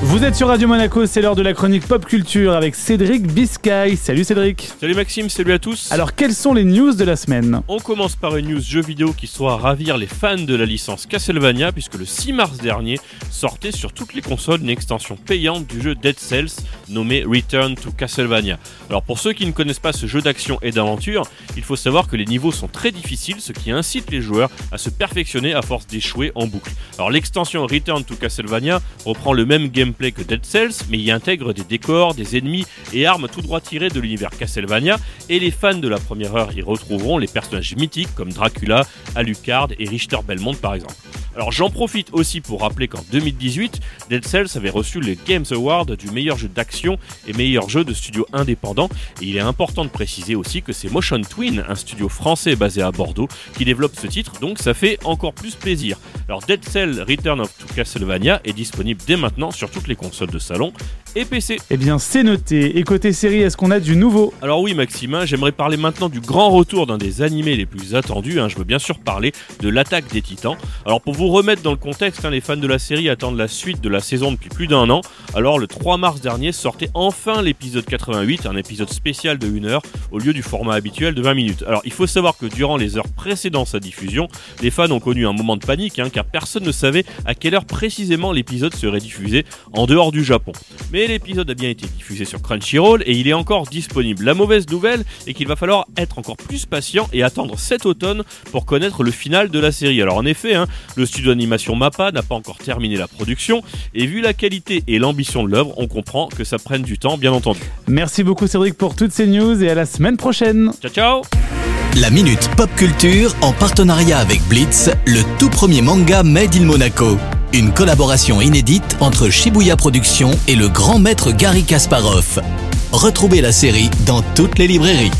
Vous êtes sur Radio Monaco, c'est l'heure de la chronique pop culture avec Cédric Biscay. Salut Cédric. Salut Maxime, salut à tous. Alors quelles sont les news de la semaine On commence par une news jeu vidéo qui soit ravir les fans de la licence Castlevania puisque le 6 mars dernier sortait sur toutes les consoles une extension payante du jeu Dead Cells nommé Return to Castlevania. Alors pour ceux qui ne connaissent pas ce jeu d'action et d'aventure, il faut savoir que les niveaux sont très difficiles ce qui incite les joueurs à se perfectionner à force d'échouer en boucle. Alors l'extension Return to Castlevania reprend le même game gameplay que Dead Cells, mais y intègre des décors, des ennemis et armes tout droit tirés de l'univers Castlevania, et les fans de la première heure y retrouveront les personnages mythiques comme Dracula, Alucard et Richter Belmont par exemple. Alors j'en profite aussi pour rappeler qu'en 2018, Dead Cells avait reçu le Games Award du meilleur jeu d'action et meilleur jeu de studio indépendant. Et il est important de préciser aussi que c'est Motion Twin, un studio français basé à Bordeaux, qui développe ce titre, donc ça fait encore plus plaisir. Alors Dead Cells Return of to Castlevania est disponible dès maintenant sur toutes les consoles de salon et PC. Eh bien c'est noté. Et côté série, est-ce qu'on a du nouveau Alors oui Maxime, hein, j'aimerais parler maintenant du grand retour d'un des animés les plus attendus. Hein. Je veux bien sûr parler de l'attaque des titans. Alors pour vous remettre dans le contexte, hein, les fans de la série attendent la suite de la saison depuis plus d'un an. Alors le 3 mars dernier sortait enfin l'épisode 88, un épisode spécial de 1 heure au lieu du format habituel de 20 minutes. Alors il faut savoir que durant les heures précédant sa diffusion, les fans ont connu un moment de panique hein, car personne ne savait à quelle heure précisément l'épisode serait diffusé en dehors du Japon. Mais l'épisode a bien été diffusé sur Crunchyroll et il est encore disponible. La mauvaise nouvelle est qu'il va falloir être encore plus patient et attendre cet automne pour connaître le final de la série. Alors en effet, hein, le studio d'animation MAPPA n'a pas encore terminé la production et vu la qualité et l'ambition de l'œuvre, on comprend que ça prenne du temps bien entendu. Merci beaucoup Cédric pour toutes ces news et à la semaine prochaine. Ciao ciao La Minute Pop Culture en partenariat avec Blitz, le tout premier manga Made in Monaco. Une collaboration inédite entre Shibuya Productions et le grand maître Gary Kasparov. Retrouvez la série dans toutes les librairies.